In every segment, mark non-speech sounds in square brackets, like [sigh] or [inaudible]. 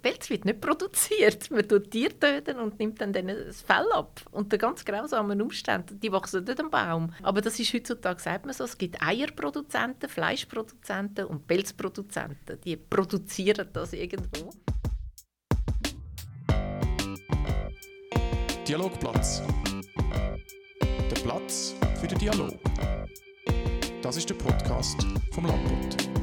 Pelz wird nicht produziert. Man tut Tiere töten und nimmt dann das Fell ab. Unter ganz grausamen Umständen. Die wachsen nicht am Baum. Aber das ist heutzutage, sagt man so, es gibt Eierproduzenten, Fleischproduzenten und Pelzproduzenten. Die produzieren das irgendwo. Dialogplatz. Der Platz für den Dialog. Das ist der Podcast vom Landbund.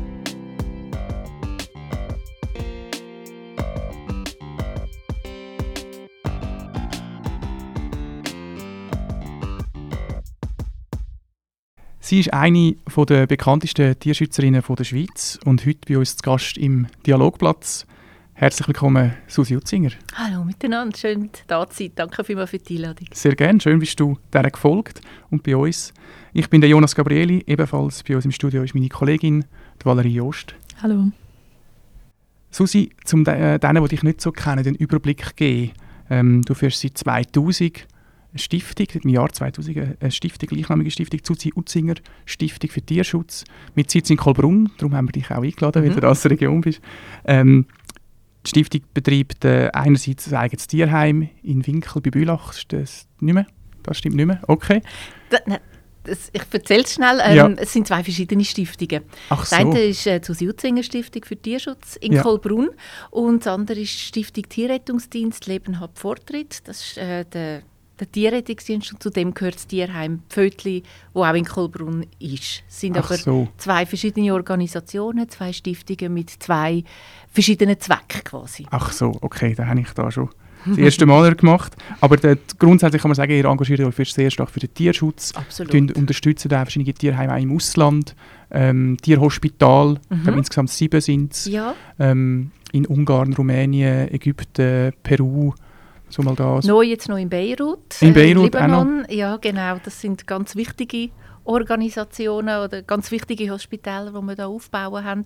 Sie ist eine der bekanntesten Tierschützerinnen der Schweiz und heute bei uns zu Gast im Dialogplatz. Herzlich willkommen, Susi Utzinger. Hallo miteinander, schön da zu sein. Danke vielmals für die Einladung. Sehr gerne, schön bist du dieser gefolgt und bei uns. Ich bin der Jonas Gabrieli, ebenfalls bei uns im Studio ist meine Kollegin die Valerie Jost. Hallo. Susi, zum äh, denen, die dich nicht so kennen, den Überblick geben. Ähm, du führst seit 2000 eine Stiftung, im Jahr 2000 eine Stiftung, gleichnamige Stiftung, Susi Utzinger Stiftung für Tierschutz, mit Sitz in Kolbrunn, darum haben wir dich auch eingeladen, mhm. weil du aus der Region bist. Ähm, die Stiftung betreibt äh, einerseits ein eigenes Tierheim in Winkel bei Bülach, das nicht mehr? Das stimmt nicht mehr? Okay. Da, ne, ich erzähle es schnell. Ähm, ja. Es sind zwei verschiedene Stiftungen. Ach so. Das eine ist die äh, Susi Utzinger Stiftung für Tierschutz in ja. Kolbrunn und das andere ist die Stiftung Tierrettungsdienst Leben hat Vortritt. Das ist äh, der der Tierrettungsdienst und zu dem gehört das Tierheim Pfötli, wo auch in Kolbrunn ist. Es sind Ach aber so. zwei verschiedene Organisationen, zwei Stiftungen mit zwei verschiedenen Zwecken quasi. Ach so, okay, da habe ich da schon das [laughs] erste Mal gemacht. Aber der, grundsätzlich kann man sagen, ihr engagiert euch sehr stark für den Tierschutz. Absolut. Ihr unterstützt auch verschiedene Tierheime auch im Ausland. Ähm, Tierhospital, mhm. glaube, insgesamt sieben sind es. Ja. Ähm, in Ungarn, Rumänien, Ägypten, Peru, so mal das. Neu jetzt noch in Beirut. In Beirut äh, Libanon. Ja, genau. Das sind ganz wichtige Organisationen oder ganz wichtige Hospitäler, die wir da aufbauen haben.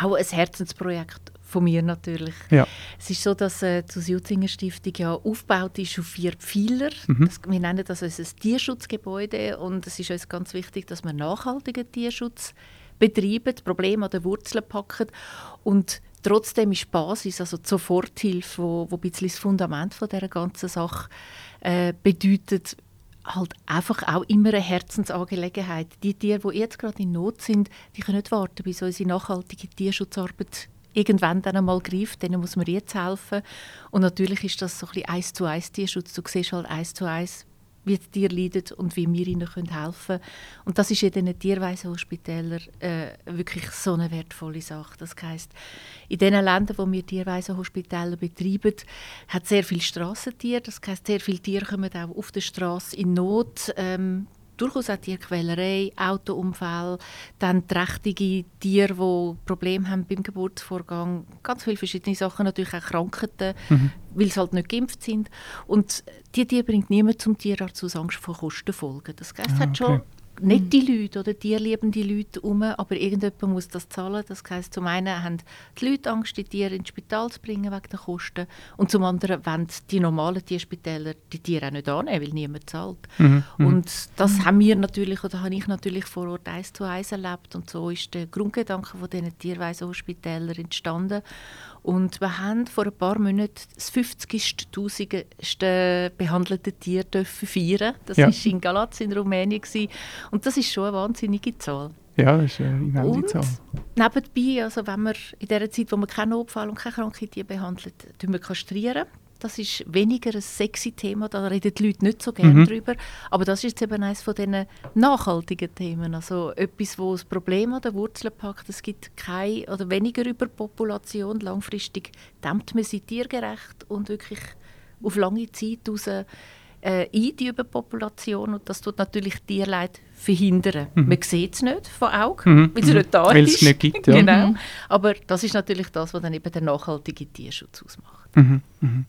Auch ein Herzensprojekt von mir natürlich. Ja. Es ist so, dass äh, die Jutzinger Stiftung ja aufgebaut ist auf vier Pfeiler. Mhm. Das, wir nennen das ein Tierschutzgebäude und es ist uns ganz wichtig, dass wir nachhaltigen Tierschutz betreiben, Probleme an den Wurzeln packen und Trotzdem ist die Basis, also die Soforthilfe, wo, wo ein bisschen das Fundament von dieser ganzen Sache äh, bedeutet, halt einfach auch immer eine Herzensangelegenheit. Die Tiere, die jetzt gerade in Not sind, die können nicht warten, bis unsere nachhaltige Tierschutzarbeit irgendwann dann einmal greift. Denen muss man jetzt helfen. Und natürlich ist das so ein bisschen eins zu eins Tierschutz. Du siehst halt eins zu eins, wie die Tiere leiden und wie wir ihnen helfen können. Und das ist in den Tierweisenhospitälern äh, wirklich so eine wertvolle Sache. Das heisst, in den Ländern, wo wir Tierweisenhospitäler betreiben, hat sehr viele Strassentiere. Das heisst, sehr viele Tiere kommen auch auf der Straße in Not. Ähm, durchaus auch Tierquälerei, Autounfälle, dann trächtige Tiere, die Probleme haben beim Geburtsvorgang, ganz viele verschiedene Sachen, natürlich auch Krankheiten, mhm. weil sie halt nicht geimpft sind. Und die Tiere bringt niemand zum Tierarzt aus Angst vor Kostenfolgen. Das heißt, ah, hat schon nicht die Leute oder tierliebende Leute um, aber irgendjemand muss das zahlen. Das heisst, zum einen haben die Leute Angst, die Tiere ins Spital zu bringen wegen der Kosten und zum anderen wollen die normalen Tierspitäler die Tiere auch nicht annehmen, weil niemand zahlt. Mhm, mhm. und das haben wir natürlich, oder habe ich natürlich vor Ort eins zu eins erlebt und so ist der Grundgedanke von diesen Tierweisenhospitälern entstanden und wir haben vor ein paar Monaten das 50. tausendste behandelte Tier dürfen feiern. Das war ja. in Galatz in Rumänien. Gewesen. Und das ist schon eine wahnsinnige Zahl. Ja, das ist eine immense Zahl. Nebenbei, also wenn wir in der Zeit, wo wir keinen Notfall und keine kranke Tiere behandelt, wir kastrieren. Das ist weniger ein sexy Thema, da reden die Leute nicht so gerne mhm. drüber. Aber das ist jetzt eben eines von diesen nachhaltigen Themen. Also etwas, wo das Problem an der Wurzel packt. Es gibt keine oder weniger Überpopulation. Langfristig dämmt man sie tiergerecht und wirklich auf lange Zeit raus äh, ein, die Überpopulation. Und das tut natürlich Tierleid verhindern. Mhm. Man sieht es nicht von Augen, mhm. weil es nicht da weil ist. es nicht gibt, ja. [laughs] genau. Mhm. Aber das ist natürlich das, was dann eben den nachhaltigen Tierschutz ausmacht. Mhm. Mhm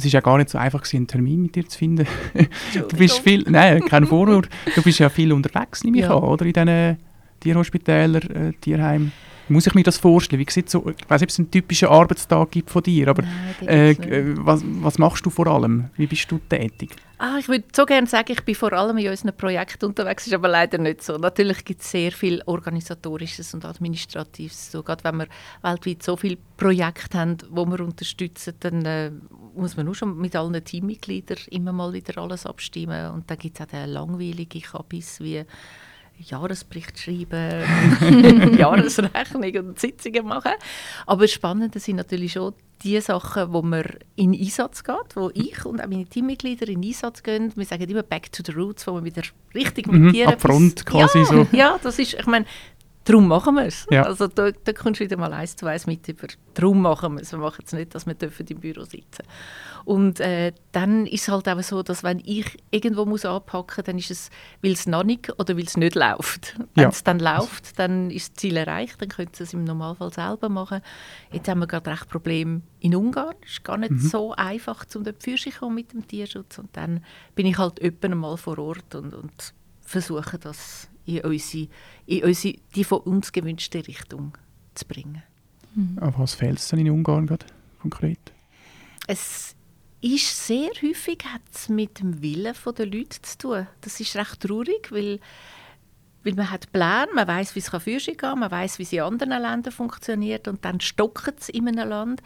es ist ja gar nicht so einfach, einen Termin mit dir zu finden. [laughs] du bist viel, nein, kein Vorwurf. Du bist ja viel unterwegs, nehme ich ja. an, oder? In diesen Tierhospitälern, äh, Tierheimen. Muss ich mir das vorstellen? Wie sieht so, ich weiß nicht, ob es einen typischen Arbeitstag gibt von dir, aber Nein, äh, äh, was, was machst du vor allem? Wie bist du tätig? Ah, ich würde so gerne sagen, ich bin vor allem in unseren Projekten unterwegs, ist aber leider nicht so. Natürlich gibt es sehr viel Organisatorisches und Administratives. So, gerade wenn wir weltweit so viele Projekte haben, wo wir unterstützen, dann äh, muss man nur schon mit allen Teammitgliedern immer mal wieder alles abstimmen. Und dann gibt es auch den langweiligen Kabis wie Jahresbericht schreiben, [laughs] Jahresrechnung und Sitzungen machen. Aber das Spannende sind natürlich schon die Sachen, wo man in Einsatz geht, wo ich und auch meine Teammitglieder in Einsatz gehen. Wir sagen immer «back to the roots», wo wir wieder richtig mit Mhm, dir ab Front quasi ja, so. Ja, das ist, ich meine, darum machen wir es. Ja. Also da, da kommst du wieder mal eins zu eins mit über «darum machen wir es». Wir machen es nicht, dass wir dürfen im Büro sitzen Und äh, dann ist es halt auch so, dass wenn ich irgendwo muss anpacken muss, dann ist es, weil es noch nicht oder weil es nicht läuft. Wenn Ja. es dann läuft, dann ist das Ziel erreicht, dann können sie es im Normalfall selber machen. Jetzt haben wir gerade recht Probleme in Ungarn. Es ist gar nicht so einfach, um dort zu kommen mit dem Tierschutz. Und dann bin ich halt öppen mal vor Ort und, und versuche das in unsere, in unsere, die von uns gewünschte Richtung zu bringen. An was fehlt es denn in Ungarn gerade konkret? Es ist sehr häufig hat's mit dem Willen der Leute zu tun. Das ist recht traurig, weil, weil man hat Pläne, man weiß, wie es für sich gehen man weiß, wie es in anderen Ländern funktioniert und dann stockt es in einem Land.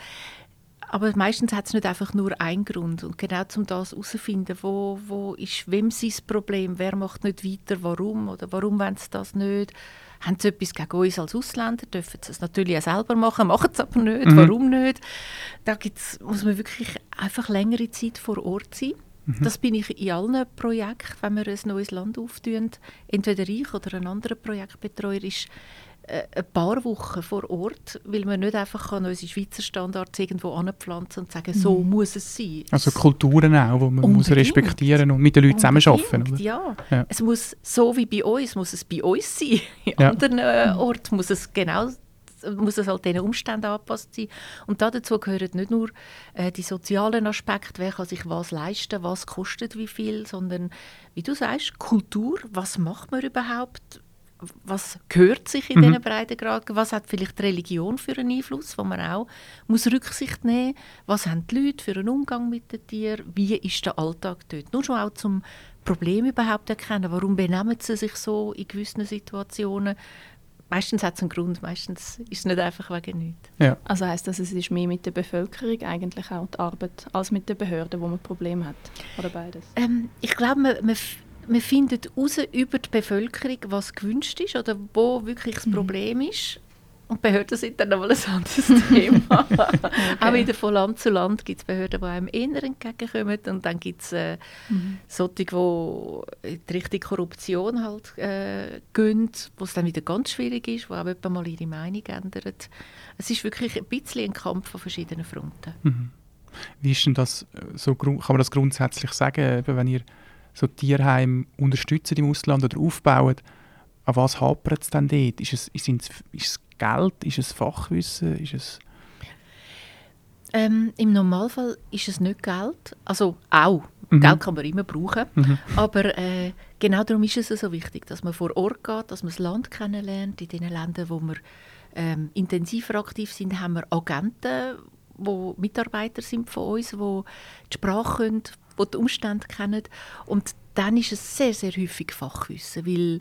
Aber meistens hat es nicht einfach nur einen Grund. Und genau um das herauszufinden, wo, wo ist wem sein Problem, wer macht nicht weiter, warum oder warum wollen sie das nicht. Haben sie etwas gegen uns als Ausländer, dürfen sie es natürlich auch selber machen, machen es aber nicht, Mhm. warum nicht. Da gibt's, muss man wirklich einfach längere Zeit vor Ort sein. Das bin ich in allen Projekten, wenn wir ein neues Land auftun. Entweder ich oder ein anderer Projektbetreuer ist ein paar Wochen vor Ort, weil man nicht einfach kann unsere Schweizer Standards irgendwo anpflanzen und sagen, so muss es sein. Also Kulturen auch, die man muss Unbedingt. respektieren und mit den Leuten zusammenarbeiten. Ja. Ja. es muss so wie bei uns, muss es bei uns sein. [laughs] In Ja. anderen äh, Orten muss es genau muss es halt diesen Umständen angepasst sein. Und da dazu gehören nicht nur äh, die sozialen Aspekte, wer kann sich was leisten, was kostet wie viel, sondern, wie du sagst, Kultur, was macht man überhaupt, was gehört sich in Mhm. diesen Breitengraden, was hat vielleicht die Religion für einen Einfluss, wo man auch muss Rücksicht nehmen was haben die Leute für einen Umgang mit den Tieren, wie ist der Alltag dort. Nur schon auch zum Problem überhaupt erkennen, warum benehmen sie sich so in gewissen Situationen. Meistens hat es einen Grund, meistens ist es nicht einfach wegen nichts. Ja. Also heißt das, es ist mehr mit der Bevölkerung eigentlich auch die Arbeit, als mit den Behörden, wo man Probleme hat? Oder beides? Ähm, ich glaube, man, man, man findet heraus über die Bevölkerung, was gewünscht ist oder wo wirklich das Problem ist. Und Behörden sind dann nochmal ein anderes [laughs] Thema. Auch wieder von Land zu Land gibt es Behörden, die einem eher entgegenkommen. Und dann gibt es äh, solche, die in die Richtung Korruption halt, äh, gehen, wo es dann wieder ganz schwierig ist, wo auch jemand mal ihre Meinung ändern. Es ist wirklich ein bisschen ein Kampf an verschiedenen Fronten. Wie ist denn das, äh, so, kann man das grundsätzlich sagen, wenn ihr so Tierheim unterstützt im Ausland oder aufbaut, an was hapert es denn dort? Ist es, ist es, ist es Geld, ist es Fachwissen, ist es... Ähm, Im Normalfall ist es nicht Geld. Also auch. Mhm. Geld kann man immer brauchen. Mhm. Aber äh, genau darum ist es so wichtig, dass man vor Ort geht, dass man das Land kennenlernt. In den Ländern, wo wir ähm, intensiver aktiv sind, haben wir Agenten, wo Mitarbeiter sind von uns, die die Sprache können, die die Umstände kennen. Und dann ist es sehr, sehr häufig Fachwissen, weil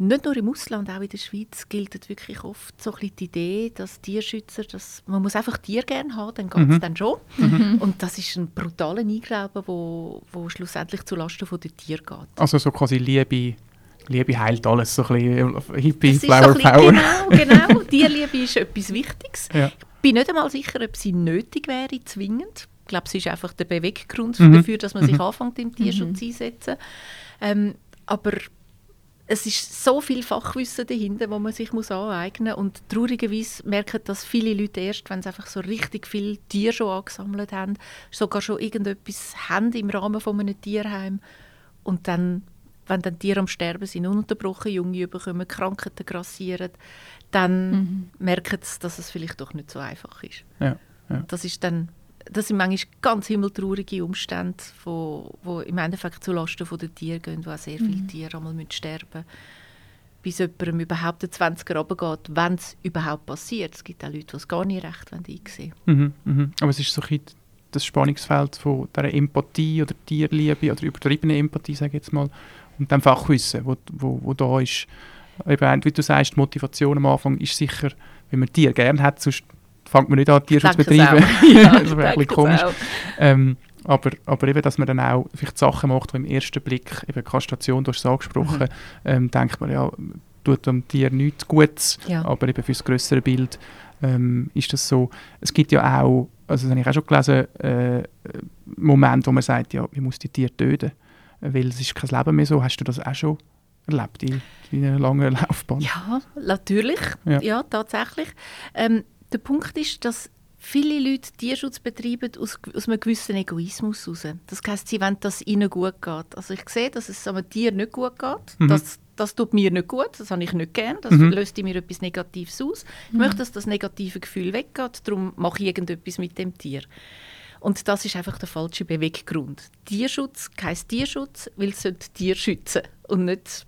nicht nur im Ausland, auch in der Schweiz gilt wirklich oft so ein die Idee, dass Tierschützer, dass man muss einfach Tier gerne haben, dann geht es Mhm. dann schon. Und das ist ein brutaler Einglauben, wo, wo schlussendlich zulasten von der Tier geht. Also so quasi Liebe, Liebe heilt alles, so ein bisschen Hippie, Das ist so Flower bisschen- Power. Genau, genau. [laughs] Tierliebe ist etwas Wichtiges. Ja. Ich bin nicht einmal sicher, ob sie nötig wäre, zwingend. Ich glaube, es ist einfach der Beweggrund Mhm. dafür, dass man sich Mhm. anfängt, im Tierschutz einsetzen. Ähm, aber es ist so viel Fachwissen dahinter, wo man sich muss aneignen muss. Und traurigerweise merken das viele Leute erst, wenn sie einfach so richtig viel Tiere schon angesammelt haben, sogar schon irgendetwas haben im Rahmen von einem Tierheim. Und dann, wenn dann Tiere am Sterben sind, ununterbrochen Junge bekommen, Krankheiten grassieren, dann merken sie, dass es vielleicht doch nicht so einfach ist. Ja, ja. Das ist dann das sind manchmal ganz himmeltraurige Umstände, wo, wo im Endeffekt zulasten von den Tieren gehen, wo auch sehr viele Tiere einmal müssen sterben bis jemandem überhaupt den 20er runtergeht, wenn es überhaupt passiert. Es gibt auch Leute, die es gar nicht recht einsehen mhm, mhm. Aber es ist so ein das Spannungsfeld von der Empathie oder Tierliebe oder übertriebene Empathie, sage ich jetzt mal, und dem Fachwissen, wo, wo, wo da ist. Eben, wie du sagst, die Motivation am Anfang ist sicher, wenn man Tiere gerne hat, sonst fängt man nicht an, Tierschutz zu betreiben. [laughs] ja, das wäre ein bisschen komisch. Ähm, aber, aber eben, dass man dann auch vielleicht Sachen macht, die im ersten Blick, eben Kastration, du hast es angesprochen, mhm. ähm, denkt man, ja, tut dem Tier nichts Gutes, ja. aber eben für das größere Bild ähm, ist das so. Es gibt ja auch, also das habe ich auch schon gelesen, äh, Momente, wo man sagt, ja, man muss die Tiere töten, weil es ist kein Leben mehr so. Hast du das auch schon erlebt in, in einer langen Laufbahn? Ja, natürlich, ja, ja tatsächlich. Ähm, der Punkt ist, dass viele Leute Tierschutz betreiben aus, aus einem gewissen Egoismus heraus. Das heisst, sie wollen, dass es ihnen gut geht. Also ich sehe, dass es einem Tier nicht gut geht. Mhm. Das, das tut mir nicht gut, das habe ich nicht gern. Das mhm. löst in mir etwas Negatives aus. Ich mhm. möchte, dass das negative Gefühl weggeht, darum mache ich irgendetwas mit dem Tier. Und das ist einfach der falsche Beweggrund. Tierschutz heisst Tierschutz, weil es Tier schützen und nicht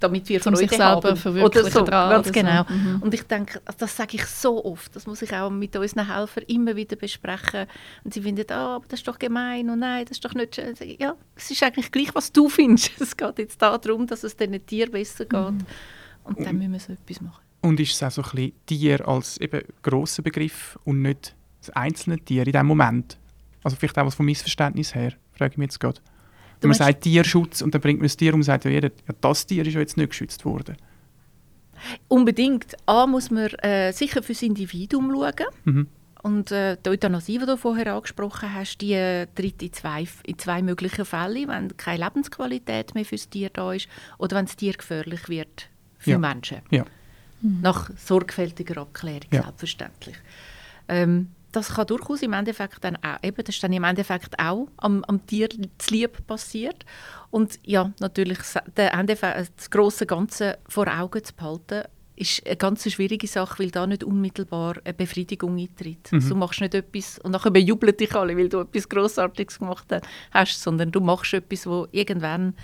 damit wir Freude sich selber haben. Oder so, ganz oder genau. So. Mhm. Und ich denke, also das sage ich so oft, das muss ich auch mit unseren Helfern immer wieder besprechen. Und sie finden, oh, aber das ist doch gemein und nein, das ist doch nicht schön. Ja, es ist eigentlich gleich, was du [laughs] findest. Es geht jetzt darum, dass es den Tieren besser geht. Mhm. Und dann müssen wir so etwas machen. Und ist es auch so ein bisschen Tier als eben grosser Begriff und nicht das einzelne Tier in diesem Moment? Also vielleicht auch was vom Missverständnis her, frage ich mich jetzt gerade. Wenn man sagt Tierschutz und dann bringt man das Tier um und sagt ja, jeder, ja, das Tier ist ja jetzt nicht geschützt worden. Unbedingt. A muss man äh, sicher fürs Individuum schauen. Mhm. Und äh, die Euthanasie, die du vorher angesprochen hast, die äh, tritt in zwei, in zwei möglichen Fällen, wenn keine Lebensqualität mehr fürs Tier da ist oder wenn das Tier gefährlich wird für ja. Menschen. Ja. Mhm. Nach sorgfältiger Abklärung, ja. selbstverständlich. Ähm, das kann durchaus im Endeffekt dann auch, eben, das ist dann im Endeffekt auch am, am Tier zu lieb passiert. Und ja, natürlich der Endeffekt, das große Ganze vor Augen zu behalten, ist eine ganz schwierige Sache, weil da nicht unmittelbar eine Befriedigung eintritt. Mhm. Also du machst nicht etwas und nachher bejubelt dich alle, weil du etwas Grossartiges gemacht hast, sondern du machst etwas, wo irgendwann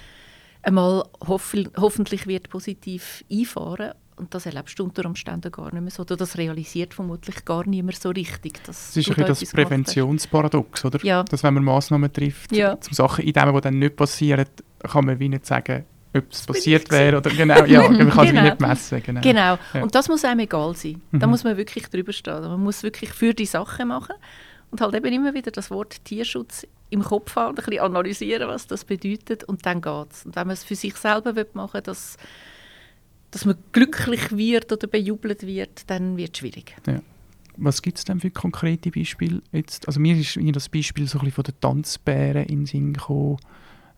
einmal hoff hoffentlich wird positiv einfahren und das erlebst du unter Umständen gar nicht mehr so. Oder das realisiert vermutlich gar nicht mehr so richtig. das ist ein da das Präventionsparadox, oder? Ja. Dass wenn man Massnahmen trifft, ja. zum Sachen, in dem, was dann nicht passiert, kann man wie nicht sagen, ob es passiert wäre oder genau, ja, [laughs] man kann es genau. wie nicht messen. Genau, genau. Ja. und das muss einem egal sein. Mhm. Da muss man wirklich drüber stehen. Man muss wirklich für die Sache machen und halt eben immer wieder das Wort Tierschutz im Kopf haben und ein bisschen analysieren, was das bedeutet und dann geht es. Und wenn man es für sich selber machen will, dass dass man glücklich wird oder bejubelt wird, dann wird es schwierig. Ja. Was gibt es denn für konkrete Beispiele? Jetzt, also mir ist das Beispiel so ein bisschen von den Tanzbären in den Sinn gekommen.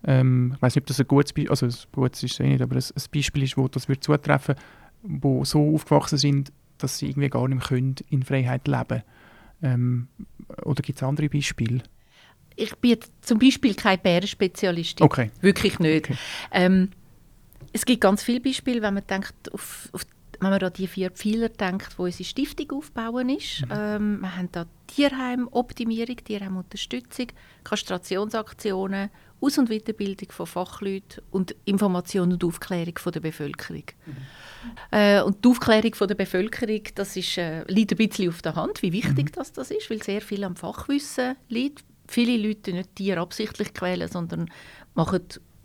Ähm, ich weiß nicht, ob das ein gutes Beispiel also ein gutes ist eh nicht, aber ein, ein Beispiel ist, wo das wird zutreffen, wo so aufgewachsen sind, dass sie irgendwie gar nicht mehr können in Freiheit leben ähm, Oder gibt es andere Beispiele? Ich bin zum Beispiel keine Bärenspezialistin. Okay. Wirklich nicht. Okay. Ähm, es gibt ganz viele Beispiele, wenn man denkt, auf, auf, wenn man an die vier Pfeiler denkt, wo unsere Stiftung aufbauen ist. Mhm. Ähm, wir haben da Tierheimoptimierung, Tierheimunterstützung, Kastrationsaktionen, Aus- und Weiterbildung von Fachleuten und Information und Aufklärung von der Bevölkerung. Mhm. Äh, und die Aufklärung von der Bevölkerung, das ist, äh, liegt ein bisschen auf der Hand, wie wichtig mhm. das, das ist, weil sehr viel am Fachwissen liegt. Viele Leute nicht Tiere absichtlich quälen, sondern machen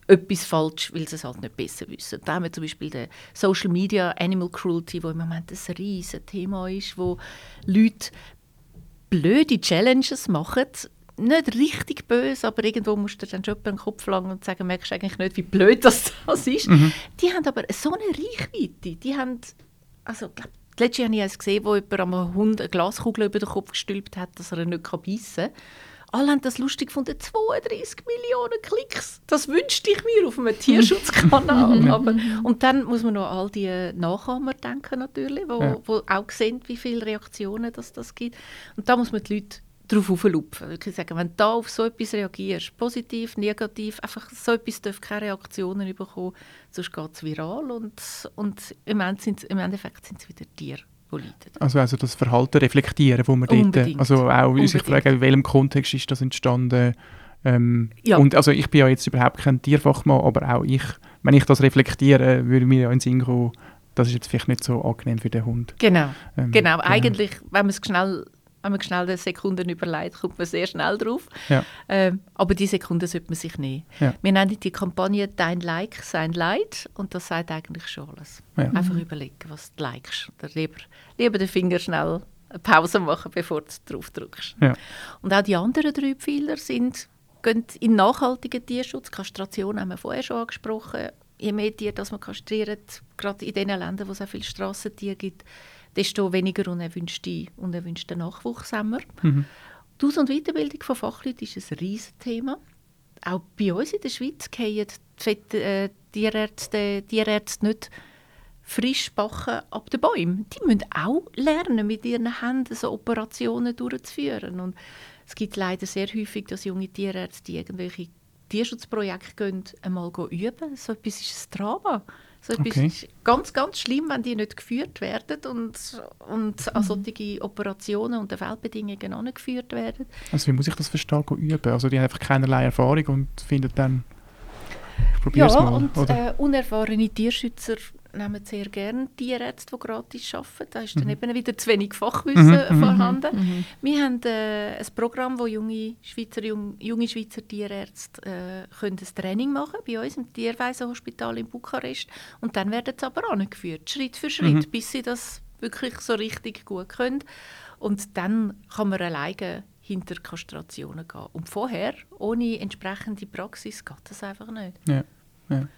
etwas falsch, weil sie es halt nicht besser wissen. Da haben wir zum Beispiel den Social Media Animal Cruelty, wo im Moment ein riesiges Thema ist, wo Leute blöde Challenges machen, nicht richtig böse, aber irgendwo musst du dann schon den Kopf langen und sagen, merkst du eigentlich nicht, wie blöd das, [laughs] das ist. Mhm. Die haben aber so eine Reichweite. Die haben, also glaub, letztes habe ich gesehen, wo jemand einem Hund eine Glaskugel über den Kopf gestülpt hat, dass er nicht beißen kann alle haben das lustig gefunden. 32 Millionen Klicks. Das wünschte ich mir auf einem Tierschutzkanal. [laughs] Aber, und dann muss man noch an all die Nachahmer denken natürlich, wo, ja. wo auch sehen, wie viele Reaktionen das, das gibt. Und da muss man die Leute darauf auflupfen. Wirklich sagen, wenn du da auf so etwas reagierst, positiv, negativ, einfach so etwas darf keine Reaktionen bekommen, sonst geht es viral und, und im, Endeffekt sind es wieder Tiere. Also, also das Verhalten reflektieren, wo man dort, also auch sich fragen, in welchem Kontext ist das entstanden. Ähm, ja. Und also ich bin ja jetzt überhaupt kein Tierfachmann, aber auch ich wenn ich das reflektiere, würde mir ja in den Sinn kommen, das ist jetzt vielleicht nicht so angenehm für den Hund. Genau, ähm, genau. Eigentlich, wenn man es schnell wenn man schnell eine Sekunde überlegt, kommt man sehr schnell drauf. Ja. Ähm, aber die Sekunde sollte man sich nehmen. Ja. Wir nennen die Kampagne «Dein Like, sein Leid» und das sagt eigentlich schon alles. Ja. Einfach überlegen, was du likest. Oder lieber, lieber den Finger schnell eine Pause machen, bevor du drauf drückst. Und auch die anderen drei Pfeiler sind gehen in nachhaltigen Tierschutz. Kastration haben wir vorher schon angesprochen. Je mehr Tiere das man kastriert, gerade in den Ländern, wo es auch viele Strassentiere gibt, desto weniger unerwünschte, unerwünschte Nachwuchs haben wir. Mhm. Die Aus- und Weiterbildung von Fachleuten ist ein riesiges Thema. Auch bei uns in der Schweiz gehen die äh, Tierärzte, Tierärzte nicht frisch backen ab den Bäumen. Die müssen auch lernen, mit ihren Händen so Operationen durchzuführen. Und es gibt leider sehr häufig, dass junge Tierärzte die irgendwelche Tierschutzprojekte gehen, einmal üben. So etwas ist ein Drama. So okay. ist ganz, ganz schlimm, wenn die nicht geführt werden und, und an Mhm. solche Operationen unter Feldbedingungen angeführt werden. Also wie muss ich das verstehen, üben? Also die haben einfach keinerlei Erfahrung und finden dann, ich probiere Ja, es mal. und oder? äh, unerfahrene Tierschützer nehmen sehr gerne Tierärzte, die gratis arbeiten. Da ist dann Mhm. eben wieder zu wenig Fachwissen Mhm, mhm. vorhanden. Mhm. Wir haben äh, ein Programm, wo junge Schweizer, jung, junge Schweizer Tierärzte äh, können ein Training machen bei uns im Tierweisenhospital in Bukarest. Und dann werden sie aber angeführt, Schritt für Schritt, Mhm. bis sie das wirklich so richtig gut können. Und dann kann man alleine hinter Kastrationen gehen. Und vorher, ohne entsprechende Praxis, geht das einfach nicht. Ja, ja.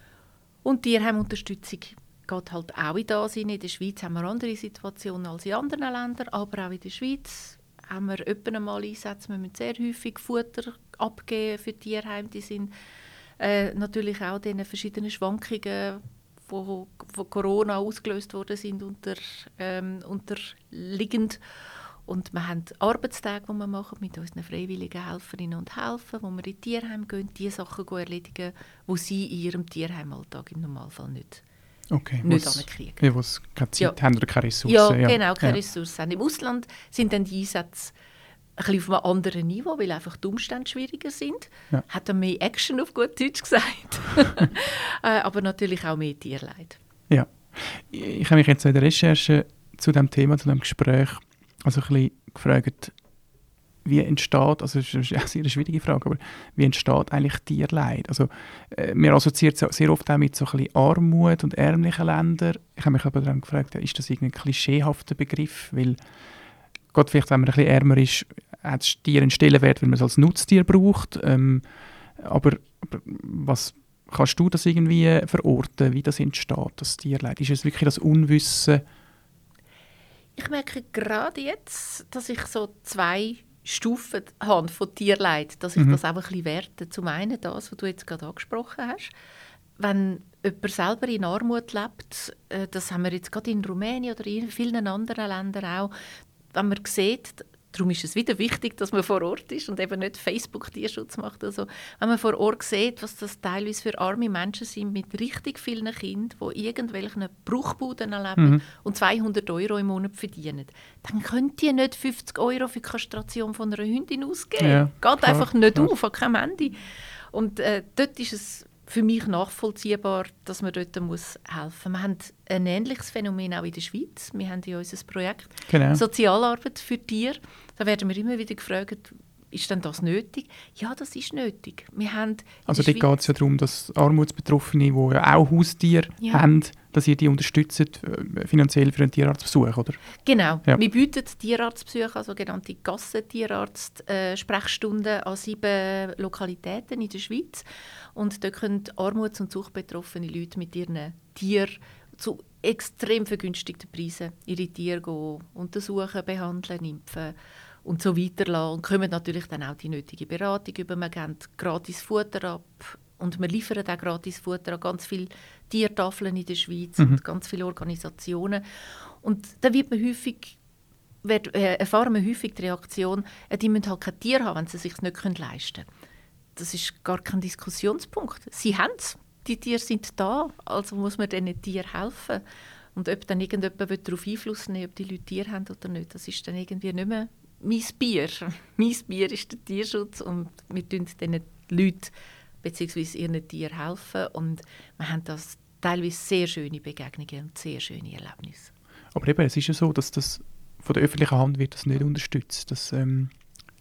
Und Tierheimunterstützung geht halt auch in das. In der Schweiz haben wir andere Situationen als in anderen Ländern, aber auch in der Schweiz haben wir öppen einmal Einsätze. Wir müssen sehr häufig Futter abgeben für Tierheime. Die sind äh, natürlich auch den verschiedenen Schwankungen, wo, wo Corona ausgelöst worden sind, unter, ähm, unterliegend. Und wir haben Arbeitstage, die wir machen mit unseren freiwilligen Helferinnen und Helfern, wo wir in Tierheim gehen, die Sachen erledigen, die sie in ihrem Tierheimalltag im Normalfall nicht, Okay. nicht ankriegen. Ja, wo sie keine Zeit Ja. haben oder keine Ressourcen. Ja, genau, keine ja. Ressourcen haben. Im Ausland sind dann die Einsätze ein bisschen auf einem anderen Niveau, weil einfach die Umstände schwieriger sind. Ja. Hat dann mehr Action auf gut Deutsch gesagt. [laughs] äh, aber natürlich auch mehr Tierleid. Ja. Ich habe mich jetzt in der Recherche zu dem Thema, zu dem Gespräch, also ein bisschen gefragt, wie entsteht, also das ist eine sehr schwierige Frage, aber wie entsteht eigentlich Tierleid? Also äh, man assoziiert es sehr oft auch mit so ein Armut und ärmlichen Ländern. Ich habe mich aber dann gefragt, ist das irgendwie ein klischeehafter Begriff? Weil Gott, vielleicht, wenn man ein bisschen ärmer ist, hat das Tier einen Stellenwert, weil man es als Nutztier braucht. Ähm, aber, aber was kannst du das irgendwie verorten, wie das entsteht, das Tierleid? Ist es wirklich das Unwissen? Ich merke gerade jetzt, dass ich so zwei Stufen habe von Tierleid, dass ich Mhm. das auch ein bisschen werte. Zum einen das, was du jetzt gerade angesprochen hast. Wenn jemand selber in Armut lebt, äh, das haben wir jetzt gerade in Rumänien oder in vielen anderen Ländern auch, wenn man sieht, darum ist es wieder wichtig, dass man vor Ort ist und eben nicht Facebook-Tierschutz macht. Also, wenn man vor Ort sieht, was das teilweise für arme Menschen sind mit richtig vielen Kindern, die irgendwelchen Bruchbuden leben Mhm. und 200 Euro im Monat verdienen, dann könnt ihr nicht 50 Euro für die Kastration von einer Hündin ausgeben. Ja, Geht klar, einfach nicht klar. auf, an keinem Ende. Und äh, dort ist es für mich nachvollziehbar, dass man dort muss helfen muss. Wir haben ein ähnliches Phänomen auch in der Schweiz. Wir haben ja unser Projekt Genau. Sozialarbeit für Tiere. Da werden wir immer wieder gefragt, ist denn das nötig? Ja, das ist nötig. Wir haben Also dort geht es ja darum, dass Armutsbetroffene, die ja auch Haustiere Ja. haben, dass ihr die unterstützt äh, finanziell für einen Tierarztbesuch, oder? Genau. Ja. Wir bieten Tierarztbesuche, also sogenannte Gassentierarzt-Sprechstunden an sieben Lokalitäten in der Schweiz. Und dort können armuts- und suchtbetroffene Leute mit ihren Tieren zu extrem vergünstigten Preisen ihre Tiere gehen, untersuchen, behandeln, impfen und so weiter. Und kommen natürlich dann auch die nötige Beratung über. Wir geben gratis Futter ab und wir liefern auch gratis Futter an ganz viele Tiertafeln in der Schweiz Mhm. und ganz viele Organisationen. Und da wird man häufig wird, äh, erfahren wir häufig die Reaktion, äh, die müssen halt kein Tier haben, wenn sie es sich nicht können leisten können. Das ist gar kein Diskussionspunkt. Sie haben es. Die Tiere sind da, also muss man diesen Tieren helfen. Und ob dann irgendjemand will darauf Einfluss nehmen ob die Leute Tiere haben oder nicht, das ist dann irgendwie nicht mehr mein Bier. [laughs] mein Bier ist der Tierschutz und wir tun diesen Leuten bzw. ihren Tieren helfen. Und wir haben das teilweise sehr schöne Begegnungen und sehr schöne Erlebnisse. Aber eben, es ist ja so, dass das von der öffentlichen Hand wird das nicht unterstützt. Das ähm,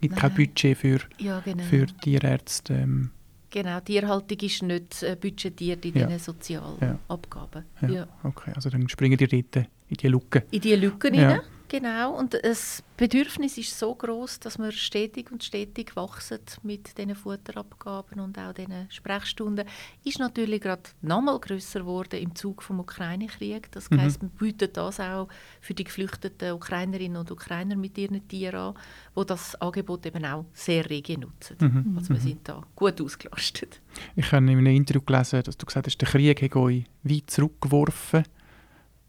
gibt Nein. kein Budget für, Ja, genau. für Tierärzte. Ähm, genau, Tierhaltung ist nicht äh, budgetiert in Ja. diesen Sozialabgaben. ja. Ja. Okay, also dann springen die dort in die Lücke. In diese Lücken Ja. rein, genau. Und das Bedürfnis ist so groß, dass wir stetig und stetig wachsen mit diesen Futterabgaben und auch diesen Sprechstunden. Ist natürlich gerade nochmal grösser geworden im Zug vom Ukraine-Krieg. Das Mhm. heisst, wir bieten das auch für die geflüchteten Ukrainerinnen und Ukrainer mit ihren Tieren an, wo das Angebot eben auch sehr rege nutzen. Mhm. Also wir sind da gut ausgelastet. Ich habe in einem Interview gelesen, dass du gesagt hast, der Krieg hat euch weit zurückgeworfen.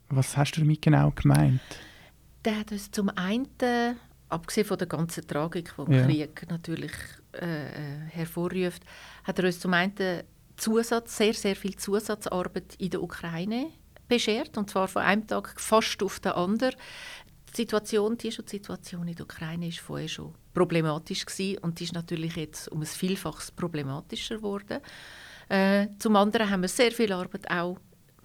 Was hast du damit genau gemeint? Der hat uns zum einen, abgesehen von der ganzen Tragik, die Ja. Krieg natürlich äh, äh, hervorruft, hat er uns zum einen Zusatz, sehr, sehr viel Zusatzarbeit in der Ukraine beschert, und zwar von einem Tag fast auf den anderen. Die Situation, die Tierschutzsituation in der Ukraine war vorher schon problematisch gewesen, und die ist natürlich jetzt um ein Vielfaches problematischer geworden. Äh, zum anderen haben wir sehr viel Arbeit auch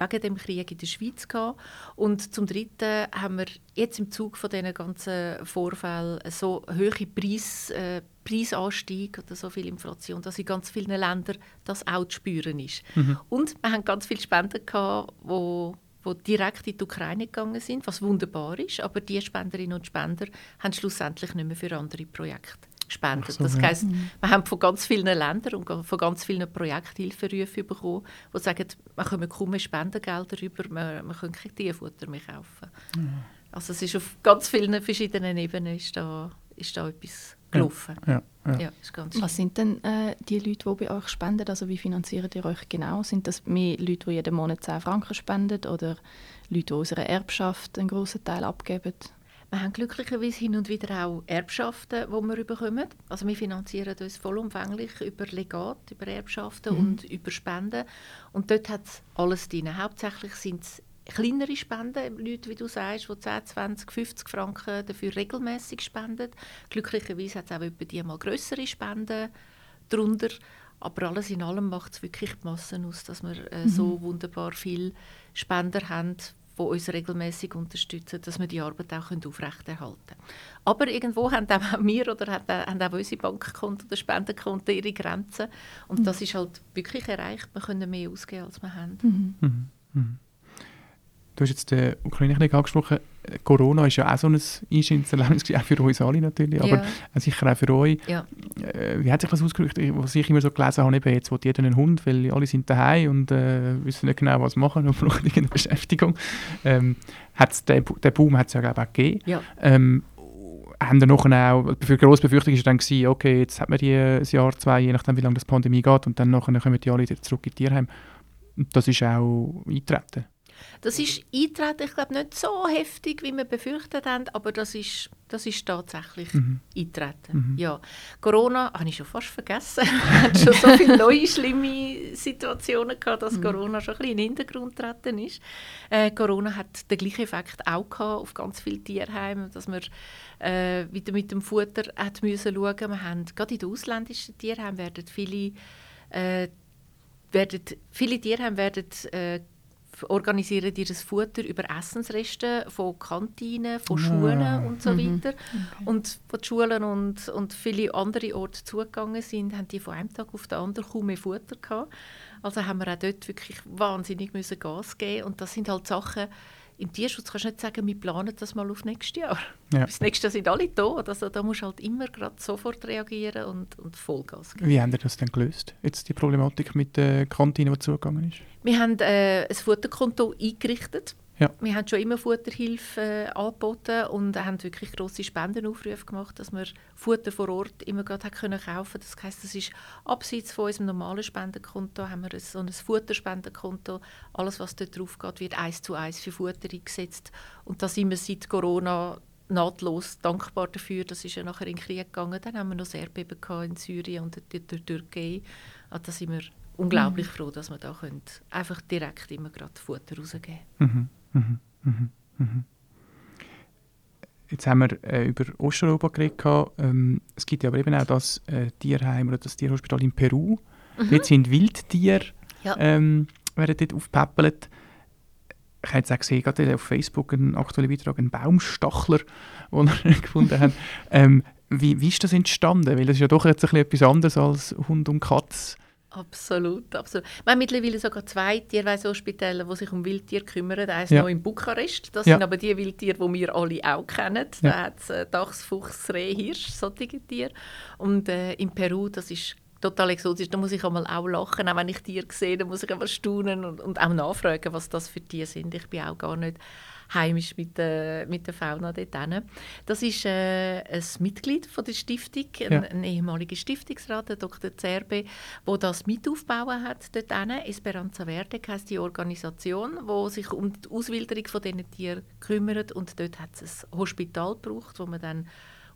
wegen dem Krieg in der Schweiz gehabt. Und zum Dritten haben wir jetzt im Zug von diesen ganzen Vorfällen so hohe Preis, äh, Preisanstieg oder so viel Inflation, dass in ganz vielen Ländern das auch zu spüren ist. Und wir haben ganz viele Spenden gehabt, wo wo direkt in die Ukraine gegangen sind, was wunderbar ist, aber die Spenderinnen und Spender haben schlussendlich nicht mehr für andere Projekte gespendet. So, das ja. heisst, wir haben von ganz vielen Ländern und von ganz vielen Projekthilferufen bekommen, die sagen, wir kommen kaum mehr Spendengelder rüber, wir, wir können kein Tierfutter mehr kaufen. Also es ist auf ganz vielen verschiedenen Ebenen ist da, ist da etwas gelaufen. Ja, ja. Ja, ist ganz Was sind denn äh, die Leute, die bei euch spenden? Also wie finanziert ihr euch genau? Sind das mehr Leute, die jeden Monat 10 Franken spenden oder Leute, die aus einer Erbschaft einen grossen Teil abgeben? Wir haben glücklicherweise hin und wieder auch Erbschaften, die wir bekommen. Also wir finanzieren uns vollumfänglich über Legat, über Erbschaften und über Spenden. Und dort hat es alles drin. Hauptsächlich sind es kleinere Spenden, Leute, wie du sagst, die 10, 20, 50 Franken dafür regelmäßig spenden. Glücklicherweise hat es auch etwa die mal grössere Spenden darunter. Aber alles in allem macht es wirklich die Massen aus, dass wir äh, so wunderbar viele Spender haben, die uns regelmäßig unterstützen, dass wir die Arbeit auch können aufrechterhalten können. Aber irgendwo haben auch [laughs] wir oder haben auch, unsere Bankkonten oder Spendenkonten ihre Grenzen. Und das ist halt wirklich erreicht. Wir können mehr ausgeben, als wir haben. Mhm. Mhm. Du hast jetzt den Ukraine-Krieg angesprochen. Äh, Corona ist ja auch so ein einschneidendes Erlebnis, gewesen, auch für uns alle natürlich, aber Ja. äh, sicher auch für euch. Ja. Äh, wie hat sich das ausgedrückt? Ich- Was ich immer so gelesen habe, eben, jetzt will jeder einen Hund, weil alle sind daheim und äh, wissen nicht genau, was machen und [laughs] brauchen irgendeine Beschäftigung. Ähm, hat's den, den Boom hat es ja glaube ich, auch gegeben. Ja. Ähm, haben dann nachher auch, für grosse Befürchtung ist dann gewesen, okay, jetzt hat man die äh, ein Jahr, zwei, je nachdem wie lange das Pandemie geht und dann nachher kommen die alle wieder zurück in die Tierheim. Und Das ist auch eingetreten. Das ist eintreten, ich glaube, nicht so heftig, wie wir befürchtet haben, aber das ist, das ist tatsächlich Mhm. eintreten. Ja. Corona habe ich schon fast vergessen. [laughs] Wir hatten schon so viele neue, schlimme Situationen gehabt, dass Corona schon ein bisschen in den Hintergrund getreten ist. Äh, Corona hat den gleichen Effekt auch gehabt auf ganz viele Tierheime, dass wir äh, wieder mit dem Futter hat müssen schauen. Wir haben, gerade in den ausländischen Tierheimen werden viele äh, werden, viele Tierheime werden äh, organisieren ihr Futter über Essensreste von Kantinen, von Schulen und so weiter. Und wo die Schulen und, und viele andere Orte zugegangen sind, haben die von einem Tag auf den anderen kaum mehr Futter gehabt. Also haben wir auch dort wirklich wahnsinnig müssen Gas geben und das sind halt Sachen, im Tierschutz kannst du nicht sagen, wir planen das mal auf nächstes Jahr. Ja. Bis nächstes Jahr sind alle tot. Also da musst du halt immer gerade sofort reagieren und, und Vollgas geben. Wie haben ihr das denn gelöst? Jetzt die Problematik mit der Kantine, die zugegangen ist? Wir haben äh, ein Futterkonto eingerichtet. Ja. Wir haben schon immer Futterhilfe äh, angeboten und haben wirklich grosse Spendenaufrufe gemacht, dass wir Futter vor Ort immer gerade können kaufen. Das heisst, das ist abseits von unserem normalen Spendenkonto haben wir ein, so ein Futterspendenkonto. Alles, was dort drauf geht, wird eins zu eins für Futter eingesetzt. Und da sind wir seit Corona nahtlos dankbar dafür. Das ist ja nachher in den Krieg gegangen. Dann haben wir noch das Erdbeben in Syrien und in der Türkei. Also da sind wir unglaublich froh, dass wir da können einfach direkt immer gerade Futter rausgeben Mhm. Mhm. Mhm. Mhm. Jetzt haben wir äh, über Osteuropa geredet. Ähm, es gibt ja aber eben auch das äh, Tierheim oder das Tierhospital in Peru. Mhm. Dort sind Wildtiere, Ja. ähm, werden dort aufgepäppelt. Ich habe jetzt auch gesehen, gerade auf Facebook einen aktuellen Beitrag, einen Baumstachler, [laughs] den wir gefunden haben. [laughs] Ähm, wie, wie ist das entstanden? Weil das ist ja doch jetzt ein bisschen etwas anderes als Hund und Katz. Absolut, absolut. Wir haben mittlerweile sogar zwei Tierweishospitäle, die sich um Wildtiere kümmern. Eins Ja. noch in Bukarest. Das Ja. sind aber die Wildtiere, die wir alle auch kennen. Ja. Da hat es äh, Dachs, Fuchs, Reh, Hirsch, solche Tiere. Und äh, in Peru, das ist total exotisch. Da muss ich einmal auch lachen. Auch wenn ich Tiere sehe, da muss ich einfach staunen und, und auch nachfragen, was das für Tiere sind. Ich bin auch gar nicht heimisch mit der, mit der Fauna dort hin. Das ist äh, ein Mitglied von der Stiftung, ein, Ja. ein ehemaliger Stiftungsrat, der Dr. Zerbe, der das mit aufgebaut hat dort hin. Esperanza Verde heisst die Organisation, die sich um die Auswilderung von diesen Tieren kümmert. Und dort hat es ein Hospital gebraucht, wo man dann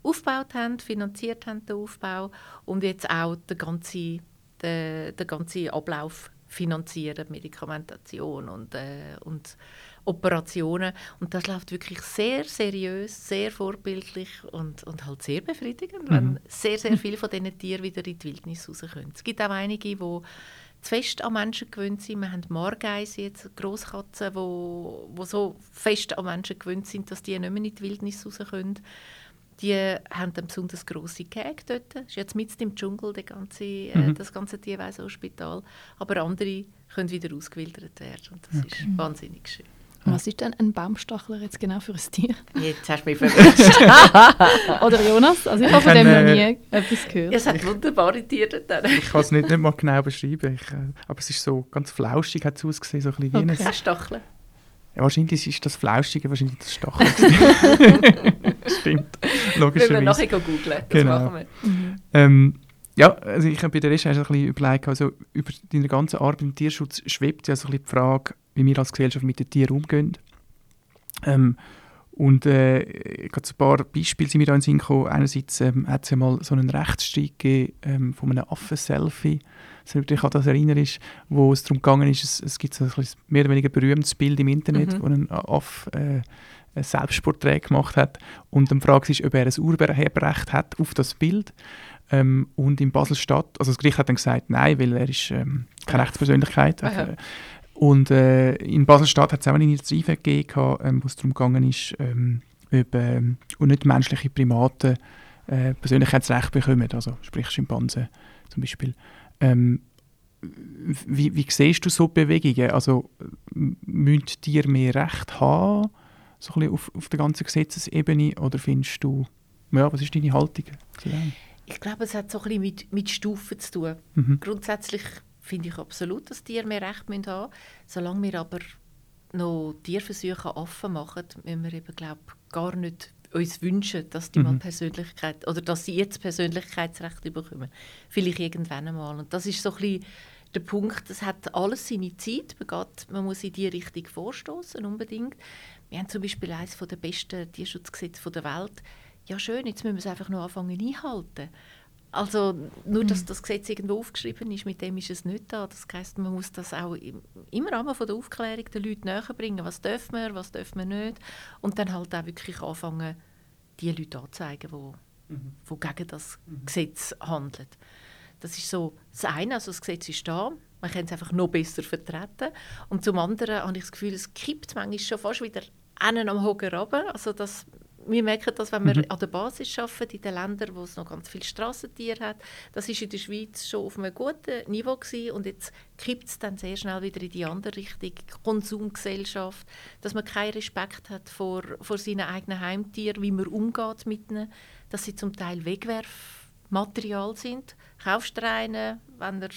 aufgebaut haben, finanziert haben, den Aufbau und jetzt auch den ganzen, den, den ganzen Ablauf finanzieren, Medikamentation und, äh, und Operationen. Und das läuft wirklich sehr seriös, sehr vorbildlich und, und halt sehr befriedigend, wenn sehr, sehr viele von diesen Tieren wieder in die Wildnis raus können. Es gibt auch einige, die zu fest an Menschen gewöhnt sind. Wir haben Margeise, jetzt Grosskatzen, die wo so fest an Menschen gewöhnt sind, dass die nicht mehr in die Wildnis raus können. Die haben dann besonders grosse Gehege dort. Das ist jetzt mitten im Dschungel, der ganze, äh, Mhm. das ganze Tierweisenhospital. Aber andere können wieder ausgewildert werden. Und das ist wahnsinnig schön. Was ist denn ein Baumstachler jetzt genau für ein Tier? Jetzt hast du mich verwirrt. [laughs] Oder Jonas? Also ich habe von dem noch äh, nie etwas gehört. es hat wunderbare Tiere dort. Ich kann es nicht, nicht mal genau beschreiben. Ich, äh, aber es ist so ganz flauschig, hat es ausgesehen, so ein bisschen wie Okay. ein, Stacheln. Ja, Wahrscheinlich ist das Flauschige, wahrscheinlich das Stachel. [laughs] Stimmt, Wenn wir logischerweise. nachher googeln, das Genau. machen wir. Mhm. Ähm, ja, also ich habe bei der Recherche ein bisschen überlegt, also über deine ganze Arbeit im Tierschutz schwebt ja so ein bisschen die Frage, wie wir als Gesellschaft mit den Tieren umgehen. Ähm, und äh, gerade so ein paar Beispiele sind mir da in den Sinn gekommen. Einerseits ähm, hat es ja mal so einen Rechtsstreit gegeben ähm, von einem Affen-Selfie, so ich an das erinnere, ist, wo es darum gegangen ist, es, es gibt so ein mehr oder weniger berühmtes Bild im Internet, Mhm. wo ein Affe äh, ein Selbstporträt gemacht hat und dann fragt ist, ob er ein Urheberrecht hat auf das Bild. Ähm, und in Basel-Stadt, also das Gericht hat dann gesagt, nein, weil er ist ähm, keine Rechtspersönlichkeit. Aha. Äh, Und äh, in Basel-Stadt hat es auch eine Initiative gegeben, ähm, wo es darum gegangen ist, ähm, ob ähm, menschliche Primaten äh, Persönlichkeitsrecht bekommen, also sprich Schimpansen zum Beispiel. Ähm, wie, wie siehst du so Bewegungen? Also m- müssen Tiere mehr Recht haben, so ein bisschen auf, auf der ganzen Gesetzesebene, oder findest du, ja, was ist deine Haltung? Ich glaube, es hat so ein bisschen mit, mit Stufen zu tun. Mhm. Grundsätzlich finde ich absolut, dass Tiere mehr Recht müssen haben Solange wir aber noch Tierversuche an Affen machen, müssen wir eben, glaube gar nicht uns wünschen, dass die mal Mhm. Persönlichkeit oder dass sie jetzt Persönlichkeitsrecht bekommen. Vielleicht irgendwann einmal. Und das ist so ein bisschen der Punkt, es hat alles seine Zeit. Man, muss in die Richtung vorstoßen unbedingt. Wir haben zum Beispiel eines der besten Tierschutzgesetze der Welt. Ja schön, jetzt müssen wir es einfach noch anfangen einhalten. Also nur, dass das Gesetz irgendwo aufgeschrieben ist, mit dem ist es nicht da. Das heisst, man muss das auch im, im Rahmen von der Aufklärung den Leuten näher bringen. Was dürfen wir, was dürfen wir nicht. Und dann halt auch wirklich anfangen, die Leute anzuzeigen, die, die gegen das Gesetz handeln. Das ist so das eine, also das Gesetz ist da, man kann es einfach noch besser vertreten. Und zum anderen habe ich das Gefühl, es kippt manchmal schon fast wieder einen am Hocker runter. Also das, wir merken das, wenn wir Mhm. an der Basis arbeiten, in den Ländern, wo es noch ganz viele Strassentiere hat. Das ist in der Schweiz schon auf einem guten Niveau gewesen und jetzt kippt es dann sehr schnell wieder in die andere Richtung, Konsumgesellschaft, dass man keinen Respekt hat vor, vor seinen eigenen Heimtieren, wie man umgeht mit ihnen, dass sie zum Teil Wegwerfmaterial sind. Kaufst du einen, wenn er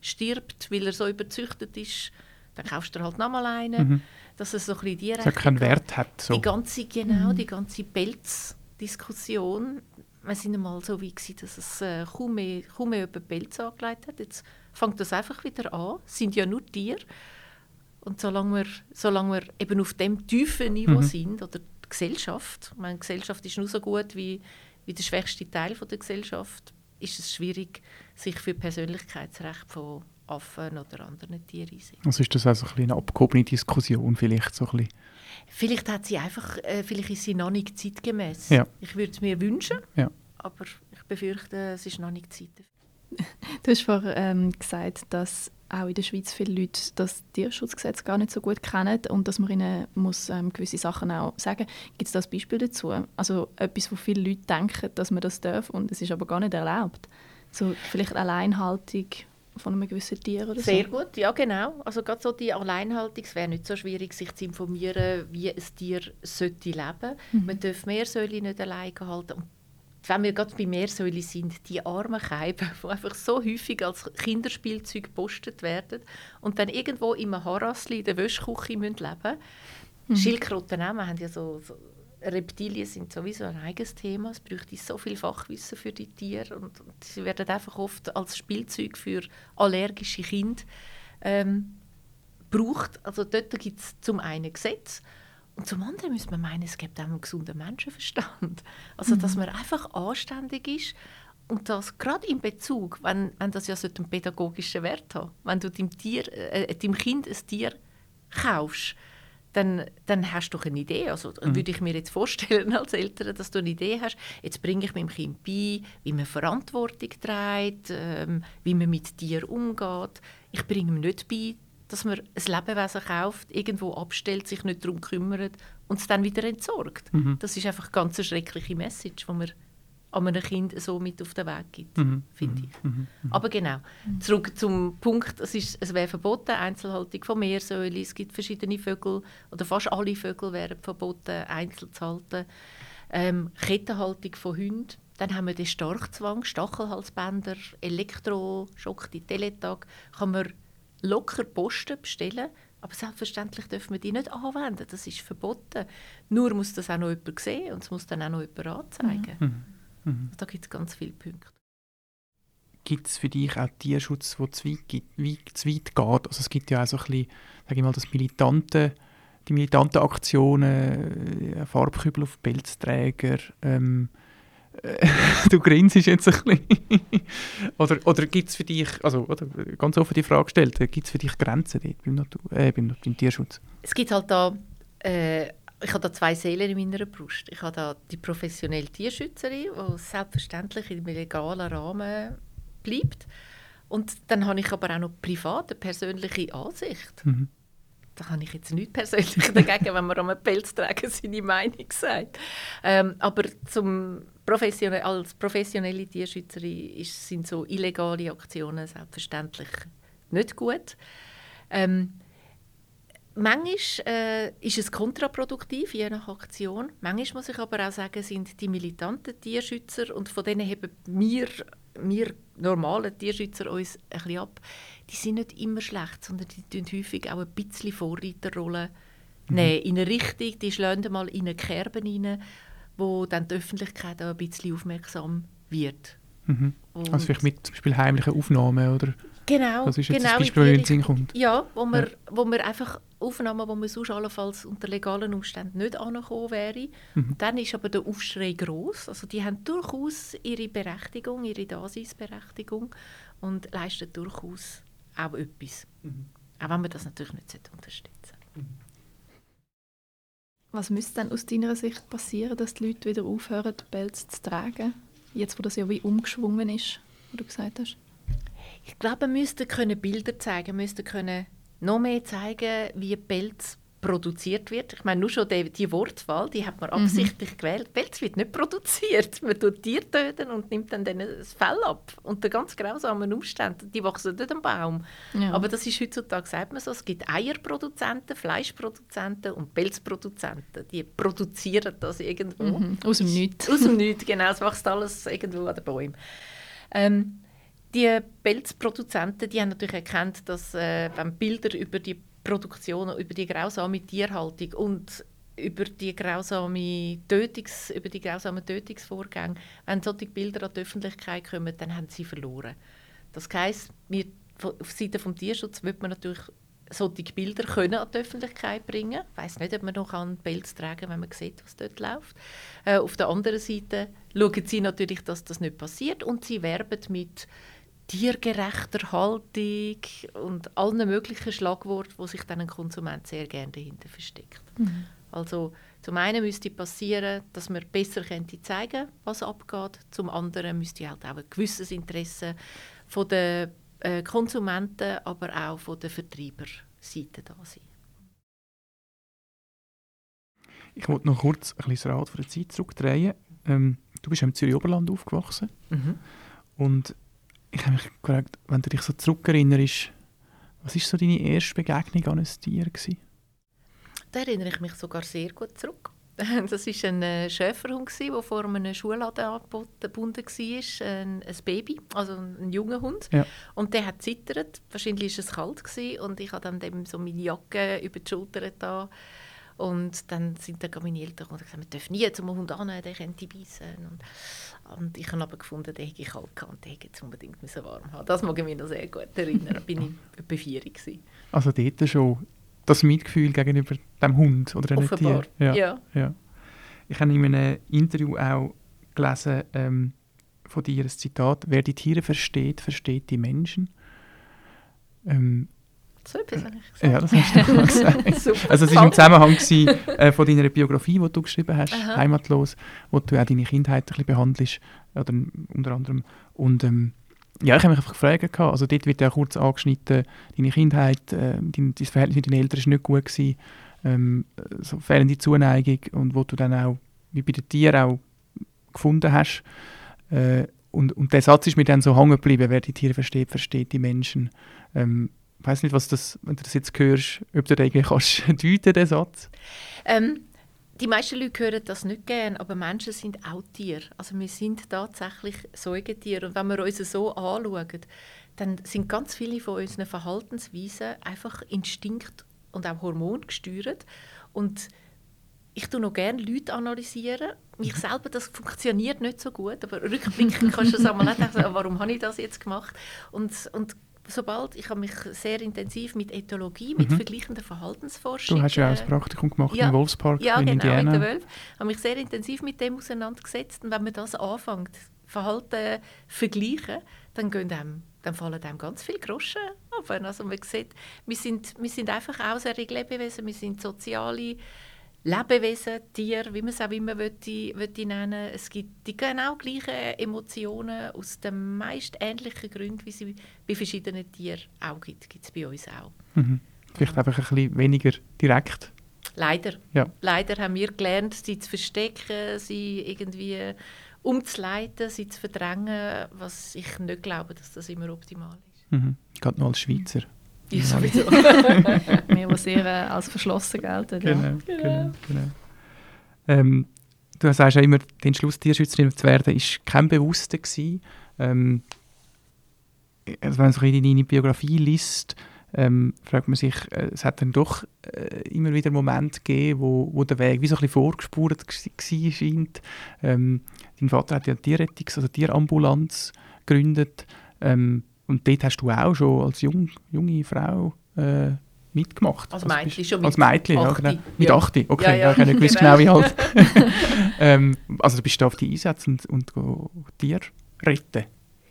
stirbt, weil er so überzüchtet ist, dann kaufst du halt nochmal einen. Mhm. Dass es so ein bisschen die Das hat Richtung keinen. Wert hat. So. Die ganze, genau, die ganze Pelzdiskussion. Wir sind einmal so wie gewesen, dass es äh, kaum, mehr, kaum mehr über Pelz angelegt hat. Jetzt fängt das einfach wieder an. Es sind ja nur Tiere. Und solange wir, solange wir eben auf dem tiefen Niveau Mhm. sind, oder die Gesellschaft, ich meine, Gesellschaft ist nur so gut wie, wie der schwächste Teil von der Gesellschaft, ist es schwierig, sich für Persönlichkeitsrecht von Affen oder anderen Tieren einzusetzen. Also ist das auch so ein bisschen eine abgehobene Diskussion vielleicht so ein bisschen. Vielleicht hat sie einfach, äh, vielleicht ist sie noch nicht zeitgemäß. Ja. Ich würde es mir wünschen, Ja. aber ich befürchte, es ist noch nicht Zeit. dafür. [laughs] Du hast vorhin ähm, gesagt, dass auch in der Schweiz viele Leute das Tierschutzgesetz gar nicht so gut kennen und dass man ihnen muss, ähm, gewisse Sachen auch sagen Gibt es da ein Beispiel dazu? Also etwas, wo viele Leute denken, dass man das darf und es ist aber gar nicht erlaubt. So vielleicht Alleinhaltung von einem gewissen Tier oder Sehr so? gut, ja genau. Also gerade so die Alleinhaltung, es wäre nicht so schwierig, sich zu informieren, wie ein Tier sollte leben. Mhm. Man darf Meersäule nicht alleine halten. Und wenn wir gerade bei Meersäule sind, die armen Keiben, die einfach so häufig als Kinderspielzeug gepostet werden und dann irgendwo im Harassli in der Wäschküche leben müssen. Schildkröten auch, wir haben ja so, so Reptilien sind sowieso ein eigenes Thema. Es bräuchte so viel Fachwissen für die Tiere und, und sie werden einfach oft als Spielzeug für allergische Kinder ähm, gebraucht. Also dort gibt es zum einen Gesetz und zum anderen müssen wir meinen, es gibt auch einen gesunden Menschenverstand. Also dass man einfach anständig ist und das gerade in Bezug, wenn, wenn das ja so einen pädagogischen Wert hat, wenn du dem, Tier, äh, dem Kind ein Tier kaufst, dann, dann hast du doch eine Idee. Also würde ich mir jetzt vorstellen als Eltern, dass du eine Idee hast, jetzt bringe ich meinem Kind bei, wie man Verantwortung trägt, ähm, wie man mit Tieren umgeht. Ich bringe ihm nicht bei, dass man ein Lebewesen kauft, irgendwo abstellt, sich nicht darum kümmert und es dann wieder entsorgt. Das ist einfach eine ganz schreckliche Message, die man an einem Kind so mit auf den Weg gibt, Mhm. finde ich. Aber genau, zurück zum Punkt, es, ist, es wäre verboten, Einzelhaltung von Meersäule, es gibt verschiedene Vögel, oder fast alle Vögel wären verboten, einzeln zu halten. Ähm, Kettenhaltung von Hunden, dann haben wir den Starkzwang, Stachelhalsbänder, Elektroschock, die Teletag, kann man locker Posten bestellen, aber selbstverständlich dürfen wir die nicht anwenden, das ist verboten. Nur muss das auch noch jemand sehen und es muss dann auch noch jemand anzeigen. Mhm. Da gibt es ganz viele Punkte. Gibt es für dich auch Tierschutz, der zu weit, geht- wie, zu weit geht? Also es gibt ja auch so ein bisschen, sag ich mal, das militante, die militanten Aktionen, äh, Farbkübel auf Pelzträger, ähm, äh, [laughs] du grinst jetzt ein bisschen. [laughs] oder oder gibt es für dich, also oder, ganz offen die Frage gestellt, gibt es für dich Grenzen dort beim, Natur, äh, beim, beim Tierschutz? Es gibt halt da, äh, ich habe da zwei Seelen in meiner Brust. Ich habe da die professionelle Tierschützerin, die selbstverständlich im legalen Rahmen bleibt. Und dann habe ich aber auch noch privat eine persönliche Ansicht. Mhm. Da habe ich jetzt nichts persönlich [laughs] dagegen, wenn man einem Pelzträger seine Meinung sagt. Ähm, aber zum professionell, als professionelle Tierschützerin ist, sind so illegale Aktionen selbstverständlich nicht gut. Ähm, manchmal äh, ist es kontraproduktiv, je nach Aktion. Manchmal muss ich aber auch sagen, sind die militanten Tierschützer, und von denen haben wir, wir normalen Tierschützer uns ein bisschen ab, die sind nicht immer schlecht, sondern die tun häufig auch ein bisschen Vorreiterrolle nehmen. In eine Richtung, die schlagen mal in eine Kerbe rein, wo dann die Öffentlichkeit auch ein bisschen aufmerksam wird. Mhm. Also vielleicht mit zum Beispiel heimlichen Aufnahmen oder Genau, das ist jetzt genau in Beispiel, die das in den Sinn kommt. Ja, wo wir, Ja. wo wir einfach Aufnahmen, wo man sonst allenfalls unter legalen Umständen nicht angekommen wäre. Mhm. Dann ist aber der Aufschrei groß. Also die haben durchaus ihre Berechtigung, ihre Daseinsberechtigung und leisten durchaus auch etwas. Mhm. Auch wenn man das natürlich nicht sollte unterstützen Was müsste denn aus deiner Sicht passieren, dass die Leute wieder aufhören, Pelz zu tragen? Jetzt, wo das ja wie umgeschwungen ist, wie du gesagt hast. Ich glaube, wir müssten können Bilder zeigen, wir müssten können noch mehr zeigen, wie Pelz produziert wird. Ich meine, nur schon die, die Wortwahl, die hat man absichtlich gewählt. Pelz wird nicht produziert. [laughs] Man tut Tiere töten und nimmt dann denen das Fell ab. Unter ganz grausamen Umständen. Die wachsen nicht am Baum. Ja. Aber das ist heutzutage, sagt man so, es gibt Eierproduzenten, Fleischproduzenten und Pelzproduzenten. Die produzieren das irgendwo. Mhm. Aus dem Nichts. Aus dem [laughs] Nichts, genau. Es wächst alles irgendwo an den Bäumen. Ähm, die Pelzproduzenten die haben natürlich erkannt, dass äh, wenn Bilder über die Produktion, über die grausame Tierhaltung und über die grausame Tötungs, über die grausamen Tötungsvorgänge, wenn solche Bilder an die Öffentlichkeit kommen, dann haben sie verloren. Das heisst, wir, auf Seite des Tierschutzes wird man natürlich solche Bilder können an die Öffentlichkeit bringen. Ich weiss nicht, ob man noch einen Pelz tragen kann, wenn man sieht, was dort läuft. Äh, auf der anderen Seite schauen sie natürlich, dass das nicht passiert und sie werben mit tiergerechter Haltung und allen möglichen Schlagworten, wo sich dann ein Konsument sehr gerne dahinter versteckt. Also Zum einen müsste passieren, dass man besser könnte zeigen, was abgeht. Zum anderen müsste halt auch ein gewisses Interesse von der äh, Konsumenten, aber auch von der Vertreiberseite da sein. Ich wollte noch kurz ein bisschen das Rad von der Zeit zurückdrehen. Ähm, du bist im Zürich-Oberland aufgewachsen. Mhm. Und ich habe mich gefragt, wenn du dich so zurückerinnerst, was war so deine erste Begegnung an ein Tier? Gewesen? Da erinnere ich mich sogar sehr gut zurück. [laughs] Das war ein äh, Schäferhund, der vor einem Schulladen angebunden war. Ein, ein Baby, also ein junger Hund. Ja. Und der hat zittert. Wahrscheinlich war es kalt. Gewesen. Und ich habe dann dem so meine Jacke über die Schulter da. Und dann sind dann meine Eltern und gesagt, wir dürfen nie zum Hund an, der könnte beißen. Und, und ich habe aber gefunden, der hätte kalt gehabt und der hätte jetzt unbedingt warm haben Das mag ich mich noch sehr gut erinnern. Da bin ich [laughs] etwa vier gewesen. Also dort schon das Mitgefühl gegenüber dem Hund oder Offenbar. Tier. Ja. Ja. Ja. Ich habe in einem Interview auch gelesen ähm, von dir ein Zitat, wer die Tiere versteht, versteht die Menschen. Ähm, So etwas habe ich gesagt. ja, das hast du mal gesagt. [laughs] Super. Also es war im Zusammenhang gewesen, äh, von deiner Biografie, die du geschrieben hast, Aha. «Heimatlos», wo du auch deine Kindheit ein bisschen behandelst, oder unter anderem. Und ähm, ja, ich habe mich einfach gefragt, also dort wird ja kurz angeschnitten, deine Kindheit, äh, dein, dein Verhältnis mit deinen Eltern war nicht gut, gewesen, ähm, so fehlende Zuneigung und wo du dann auch, wie bei den Tieren auch gefunden hast. Äh, und, und der Satz ist mir dann so hängen geblieben, wer die Tiere versteht, versteht die Menschen. Ähm, ich weiß nicht, was das, wenn du das jetzt hörst, ob du das irgendwie kannst [laughs] deuten, den Satz. Ähm, die meisten Leute hören das nicht gern, aber Menschen sind auch Tiere. Also wir sind tatsächlich Säugetiere. Und wenn wir uns so anschauen, dann sind ganz viele von unseren Verhaltensweisen einfach Instinkt und auch Hormon gesteuert. Und ich tue noch gerne Leute analysieren. Mich selber, das funktioniert nicht so gut, aber rückblickend kannst du es einmal nicht denken, warum habe ich das jetzt gemacht? Und, und sobald, ich habe mich sehr intensiv mit Ethologie, mit Mhm. vergleichender Verhaltensforschung... Du hast ja auch äh, ein Praktikum gemacht ja. im Wolfspark ja, in genau, Indiana. der Wölfe. Ich habe mich sehr intensiv mit dem auseinandergesetzt. Und wenn man das anfängt, Verhalten vergleichen, dann, gehen einem, dann fallen einem ganz viele Groschen ab. Also man sieht, wir sind, wir sind einfach außerhalb Lebewesen, wir sind soziale Lebewesen, Tiere, wie man es auch immer möchte, möchte nennen Es gibt die genau gleichen Emotionen aus den meist ähnlichen Gründen, wie sie bei verschiedenen Tieren auch gibt, gibt es bei uns auch. Mhm. Vielleicht einfach ein bisschen weniger direkt. Leider. Ja. Leider haben wir gelernt, sie zu verstecken, sie irgendwie umzuleiten, sie zu verdrängen, was ich nicht glaube, dass das immer optimal ist. Mhm. Gerade noch als Schweizer. Ja, sowieso. Wir, die sehr äh, als verschlossen gelten. Ja. Genau, genau. genau. Ähm, du sagst ja immer, der Entschluss, Tierschützerin zu werden, ist kein bewusster gewesen. Ähm, also wenn man so in deine Biografie liest, ähm, fragt man sich, äh, es hat dann doch äh, immer wieder Momente gegeben, wo, wo der Weg wie so ein bisschen vorgespurt war scheint. Ähm, dein Vater hat ja eine Tierrettungs-, also Tierambulanz gegründet. Ähm, und dort hast du auch schon als jung, junge Frau äh, mitgemacht. Als Also Mädchen bist- schon Als mit Mädchen, ja, 8. genau. Mit Ja. 8, okay, Ja, ja. ja, ich habe nicht gewusst Genau. wie alt. [laughs] [laughs] ähm, also du bist da auf die Einsätze und, und Tiere retten.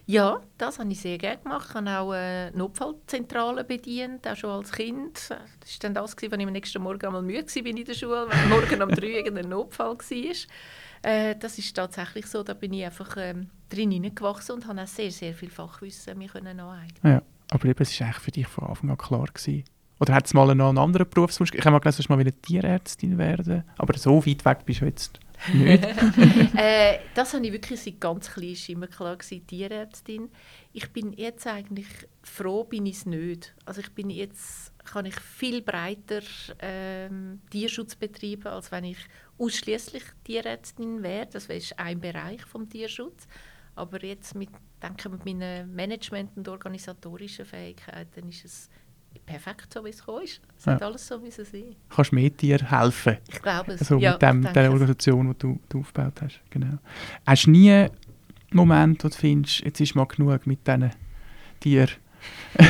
Ja, das habe ich sehr gerne gemacht. Ich habe auch eine Notfallzentrale bedient, auch schon als Kind. Das war dann das, als ich am nächsten Morgen einmal müde war in der Schule, weil morgen um drei [laughs] irgendein Notfall war. Äh, das ist tatsächlich so, da bin ich einfach ähm, drin hineingewachsen und habe auch sehr, sehr viel Fachwissen mir können aneignen. Ja, aber eben, es war eigentlich für dich von Anfang an klar gewesen. Oder hat es mal noch einen anderen Berufswunsch? Ich habe mal gelesen, du mal wieder Tierärztin werden. Aber so weit weg bist du jetzt nicht. [laughs] [laughs] äh, das habe ich wirklich seit ganz klein ist immer klar gewesen, Tierärztin. Ich bin jetzt eigentlich froh, bin ich es nicht. Also ich bin jetzt kann ich viel breiter ähm, Tierschutz betreiben, als wenn ich ausschließlich Tierärztin wäre. Das wäre ein Bereich vom Tierschutz. Aber jetzt mit, denke mit meinen Management- und organisatorischen Fähigkeiten ist es perfekt, so wie es gekommen ist. Es hat Ja. alles so, es ist. Kannst mehr Tieren helfen. Ich glaube es. Also ja, mit dem, der. Organisation, die du, du aufgebaut hast. Genau. Hast du nie einen Moment, wo du findest, jetzt ist mal genug mit diesen Tieren? [laughs]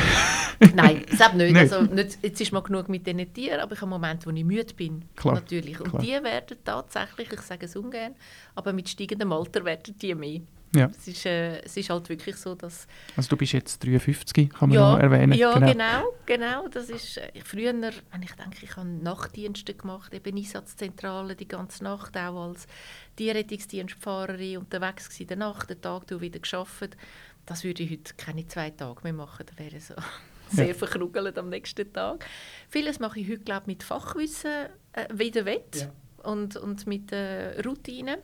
Nein, selbst nicht. Nicht. Also nicht. Jetzt ist mal genug mit diesen Tieren, aber ich habe Momente, wo ich müde bin. Klar, Natürlich. Und klar. die werden tatsächlich, ich sage es ungern, aber mit steigendem Alter werden die mehr. Ja. Es, ist, äh, es ist halt wirklich so, dass... Also du bist jetzt 53, kann man ja, noch erwähnen. Ja, genau. genau, genau. Das ist äh, früher, wenn ich denke, ich habe Nachtdienste gemacht, eben Einsatzzentrale die ganze Nacht, auch als Tierrettungsdienstfahrerin unterwegs gewesen, in der Nacht, den Tag wieder geschafft. Das würde ich heute keine zwei Tage mehr machen. Das wäre so [laughs] sehr ja. verkrugelt am nächsten Tag. Vieles mache ich heute, glaube mit Fachwissen äh, wieder wett ja. und, und mit äh, Routinen.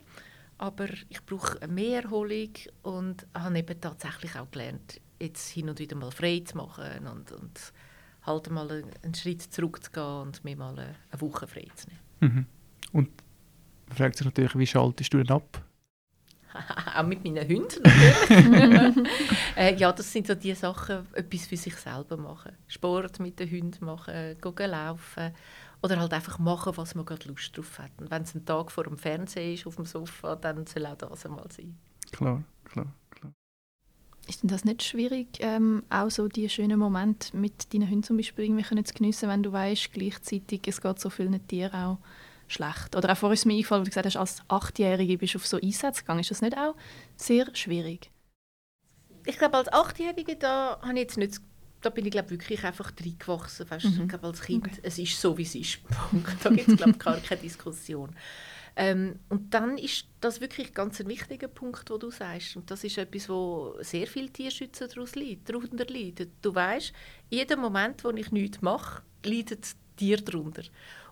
Aber ich brauche mehr Erholung und habe eben tatsächlich auch gelernt, jetzt hin und wieder mal frei zu machen und, und halt mal einen Schritt zurückzugehen und mir mal eine, eine Woche frei zu nehmen. Mhm. Und man fragt sich natürlich, wie schaltest du denn ab? [laughs] auch mit meinen Hunden natürlich. [laughs] äh, ja, das sind so die Sachen, etwas für sich selber machen. Sport mit den Hunden machen, gehen laufen oder halt einfach machen, was man gerade Lust drauf hat. Und wenn es ein Tag vor dem Fernseher ist, auf dem Sofa, dann soll auch das einmal sein. Klar, klar, klar. Ist denn das nicht schwierig, ähm, auch so die schönen Momente mit deinen Hunden zum Beispiel irgendwie zu geniessen, wenn du weißt, gleichzeitig es geht so vielen Tieren auch schlecht? Oder auch vorhin ist mir eingefallen, wie du gesagt hast, als Achtjährige bist du auf so Einsätze gegangen. Ist das nicht auch sehr schwierig? Ich glaube, als Achtjährige da habe ich jetzt nicht da bin ich glaube wirklich einfach reingewachsen. Weißt, mhm. Ich glaube als Kind, okay. es ist so, wie es ist. [laughs] da gibt es glaube gar keine Diskussion. Ähm, und dann ist das wirklich ganz ein wichtiger Punkt, wo du sagst. Und das ist etwas, wo sehr viele Tierschützer darunter leiden. Du weißt, jeden Moment, wo ich nichts mache, leidet Tier darunter.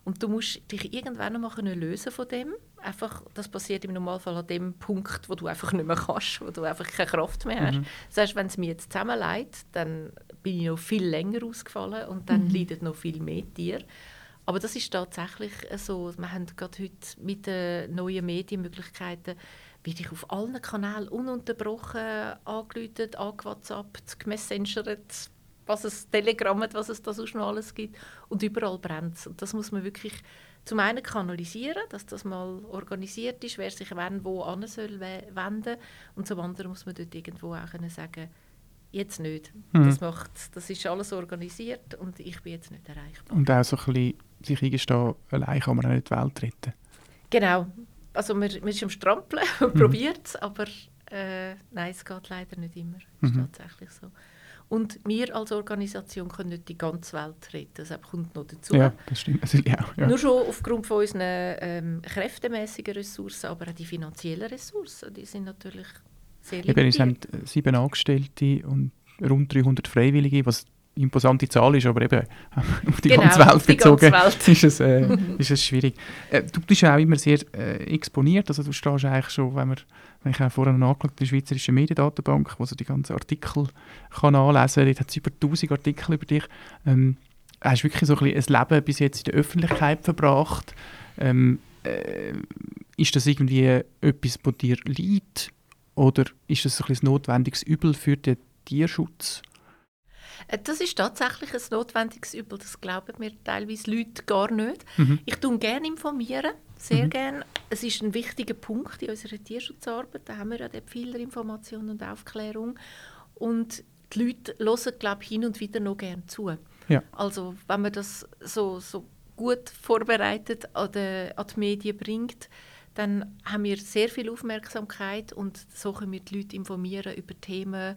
Und du musst dich irgendwann noch mal lösen von dem. Einfach, das passiert im Normalfall an dem Punkt, wo du einfach nicht mehr kannst, wo du einfach keine Kraft mehr hast. Mhm. Das heißt, wenn es mir jetzt zusammenleitet, dann bin ich noch viel länger ausgefallen und dann mhm. leidet noch viel mehr Tier. Aber das ist tatsächlich so. Wir haben gerade heute mit den neuen Medienmöglichkeiten werde ich auf allen Kanälen ununterbrochen angerufen, angewhatsappt, gemessengert, was es Telegramm was es da sonst noch alles gibt. Und überall brennt es. Und das muss man wirklich zum einen kanalisieren, dass das mal organisiert ist, wer sich wann wo an soll wenden. Und zum anderen muss man dort irgendwo auch können sagen, jetzt nicht. Mhm. Das, macht, das ist alles organisiert und ich bin jetzt nicht erreichbar. Und auch so ein bisschen sich eingestehen, allein kann man nicht die Welt retten. Genau. Also man, man ist am Strampeln [laughs] und mhm. probiert es, aber äh, nein, es geht leider nicht immer. Das ist mhm. tatsächlich so. Und wir als Organisation können nicht die ganze Welt retten. Das kommt noch dazu. Ja, das stimmt natürlich auch. Ja. Nur schon aufgrund von unseren ähm, kräftemäßigen Ressourcen, aber auch die finanziellen Ressourcen, die sind natürlich sehr limitiert. Es haben sieben Angestellte und rund 300 Freiwillige, was imposante Zahl ist, aber eben [laughs] auf die genau, ganze Welt bezogen Welt. [laughs] ist, es, äh, [laughs] ist es schwierig. Äh, du bist ja auch immer sehr äh, exponiert, also du stehst eigentlich schon, wenn, wir, wenn ich auch vorhin nachgeschaut die Schweizerische Mediendatenbank, wo so die ganzen Artikel kann anlesen kann, dort hat es über 1000 Artikel über dich. Ähm, hast wirklich so ein, ein Leben bis jetzt in der Öffentlichkeit verbracht. Ähm, äh, ist das irgendwie etwas, das dir liegt? Oder ist das ein, ein notwendiges Übel für den Tierschutz? Äh, das ist tatsächlich ein notwendiges Übel. Das glauben mir teilweise Leute gar nicht. Mhm. Ich tue gerne informieren, sehr mhm. gerne. Es ist ein wichtiger Punkt in unserer Tierschutzarbeit. Da haben wir ja viel Information und Aufklärung. Und die Leute hören, glaube ich, hin und wieder noch gerne zu. Ja. Also wenn man das so, so gut vorbereitet an die, an die Medien bringt, dann haben wir sehr viel Aufmerksamkeit und so können wir die Leute informieren über Themen,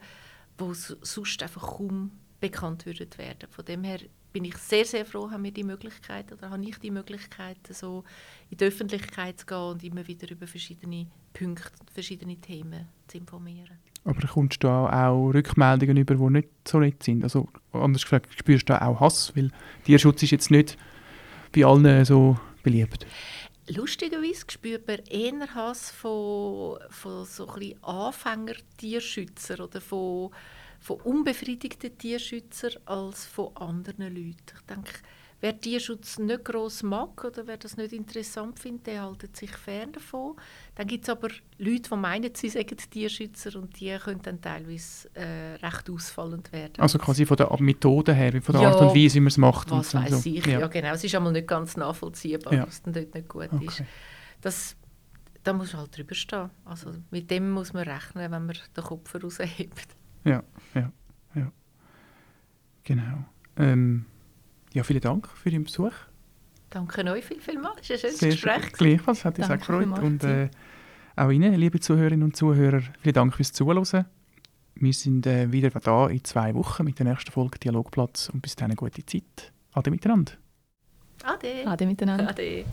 die sonst einfach kaum bekannt würden werden. Von dem her bin ich sehr, sehr froh, haben wir die Möglichkeit oder habe ich die Möglichkeit, so in die Öffentlichkeit zu gehen und immer wieder über verschiedene Punkte, verschiedene Themen zu informieren. Aber kommst du auch Rückmeldungen über, die nicht so nett sind? Also anders gesagt, spürst du auch Hass? Weil Tierschutz ist jetzt nicht bei allen so beliebt. Lustigerweise spürt man eher Hass von, von so ein Anfänger-Tierschützern oder von, von unbefriedigten Tierschützern als von anderen Leuten. Ich denke, wer Tierschutz nicht gross mag oder wer das nicht interessant findet, der haltet sich fern davon. Dann gibt es aber Leute, die meinen, sie seien Tierschützer und die können dann teilweise äh, recht ausfallend werden. Also quasi von der Methode her, von der ja, Art und Weise, wie man es macht. Was weiß so. ich, ja. ja. genau. Es ist einmal nicht ganz nachvollziehbar, ja. was dann dort nicht gut okay. ist. Das, da muss man halt drüber stehen. Also mit dem muss man rechnen, wenn man den Kopf raushebt. Ja, ja, ja. Genau. Ähm, ja, vielen Dank für den Besuch. Danke euch viel, viel mal. Es ist ein schönes Sehr Gespräch. Gleichfalls, hat uns auch gefreut. Und äh, Auch Ihnen, liebe Zuhörerinnen und Zuhörer, vielen Dank fürs Zuhören. Wir sind äh, wieder da in zwei Wochen mit der nächsten Folge Dialogplatz und bis dann eine gute Zeit. Ade miteinander. Ade. Ade miteinander. Ade.